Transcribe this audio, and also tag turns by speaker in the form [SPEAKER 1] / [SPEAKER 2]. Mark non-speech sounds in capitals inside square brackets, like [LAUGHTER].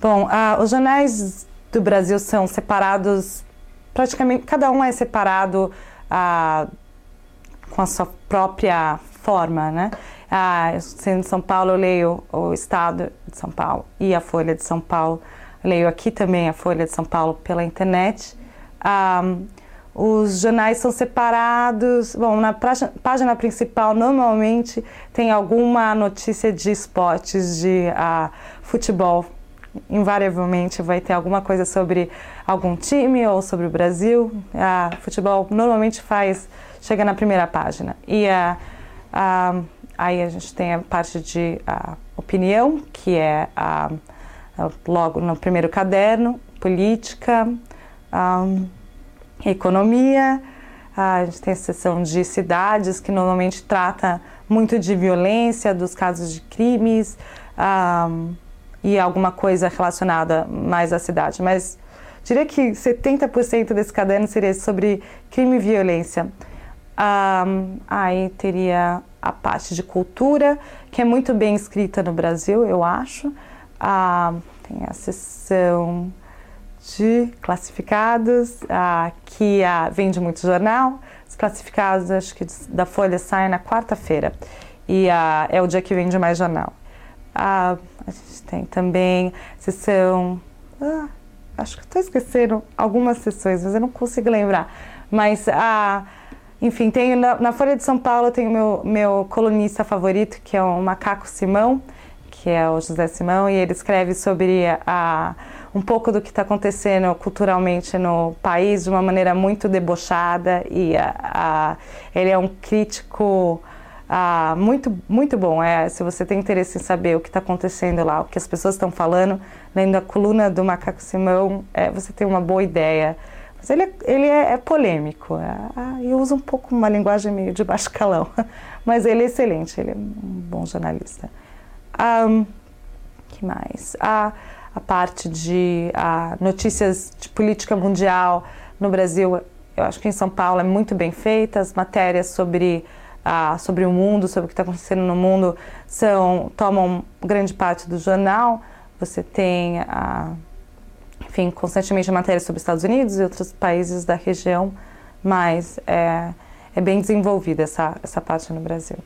[SPEAKER 1] Bom, uh, os jornais do Brasil são separados, praticamente cada um é separado uh, com a sua própria forma, né? Uh, sendo São Paulo, eu leio o Estado de São Paulo e a Folha de São Paulo. Eu leio aqui também a Folha de São Paulo pela internet. Um, os jornais são separados. Bom, na página principal normalmente tem alguma notícia de esportes, de uh, futebol. Invariavelmente vai ter alguma coisa sobre algum time ou sobre o Brasil. Uh, futebol normalmente faz chega na primeira página. E uh, aí a gente tem a parte de opinião, que é logo no primeiro caderno, política. Economia, a gente tem a seção de cidades, que normalmente trata muito de violência, dos casos de crimes um, e alguma coisa relacionada mais à cidade. Mas diria que 70% desse caderno seria sobre crime e violência. Um, aí teria a parte de cultura, que é muito bem escrita no Brasil, eu acho. Uh, tem a seção de classificados, uh, que uh, vende muito jornal. Os classificados, acho que da Folha saem na quarta-feira e uh, é o dia que vende mais jornal. Uh, a gente tem também sessão. Uh, acho que estou esquecendo algumas sessões, mas eu não consigo lembrar. Mas, uh, enfim, tem na, na, Folha de São Paulo tem o meu, meu colunista favorito, que é o Macaco Simão, que é o José Simão, e ele escreve sobre a um pouco do que está acontecendo culturalmente no país de uma maneira muito debochada e a, a, ele é um crítico a, muito muito bom. É, se você tem interesse em saber o que está acontecendo lá, o que as pessoas estão falando, lendo a coluna do Macaco Simão, é, você tem uma boa ideia. Mas ele, é, ele é, é polêmico é, e usa um pouco uma linguagem meio de baixo calão, [LAUGHS] mas ele é excelente, ele é um bom jornalista. Um, que mais? Ah, a parte de a, notícias de política mundial no Brasil, eu acho que em São Paulo é muito bem feita, as matérias sobre, a, sobre o mundo, sobre o que está acontecendo no mundo, são, tomam grande parte do jornal. Você tem, a, enfim, constantemente matérias sobre os Estados Unidos e outros países da região, mas é, é bem desenvolvida essa, essa parte no Brasil.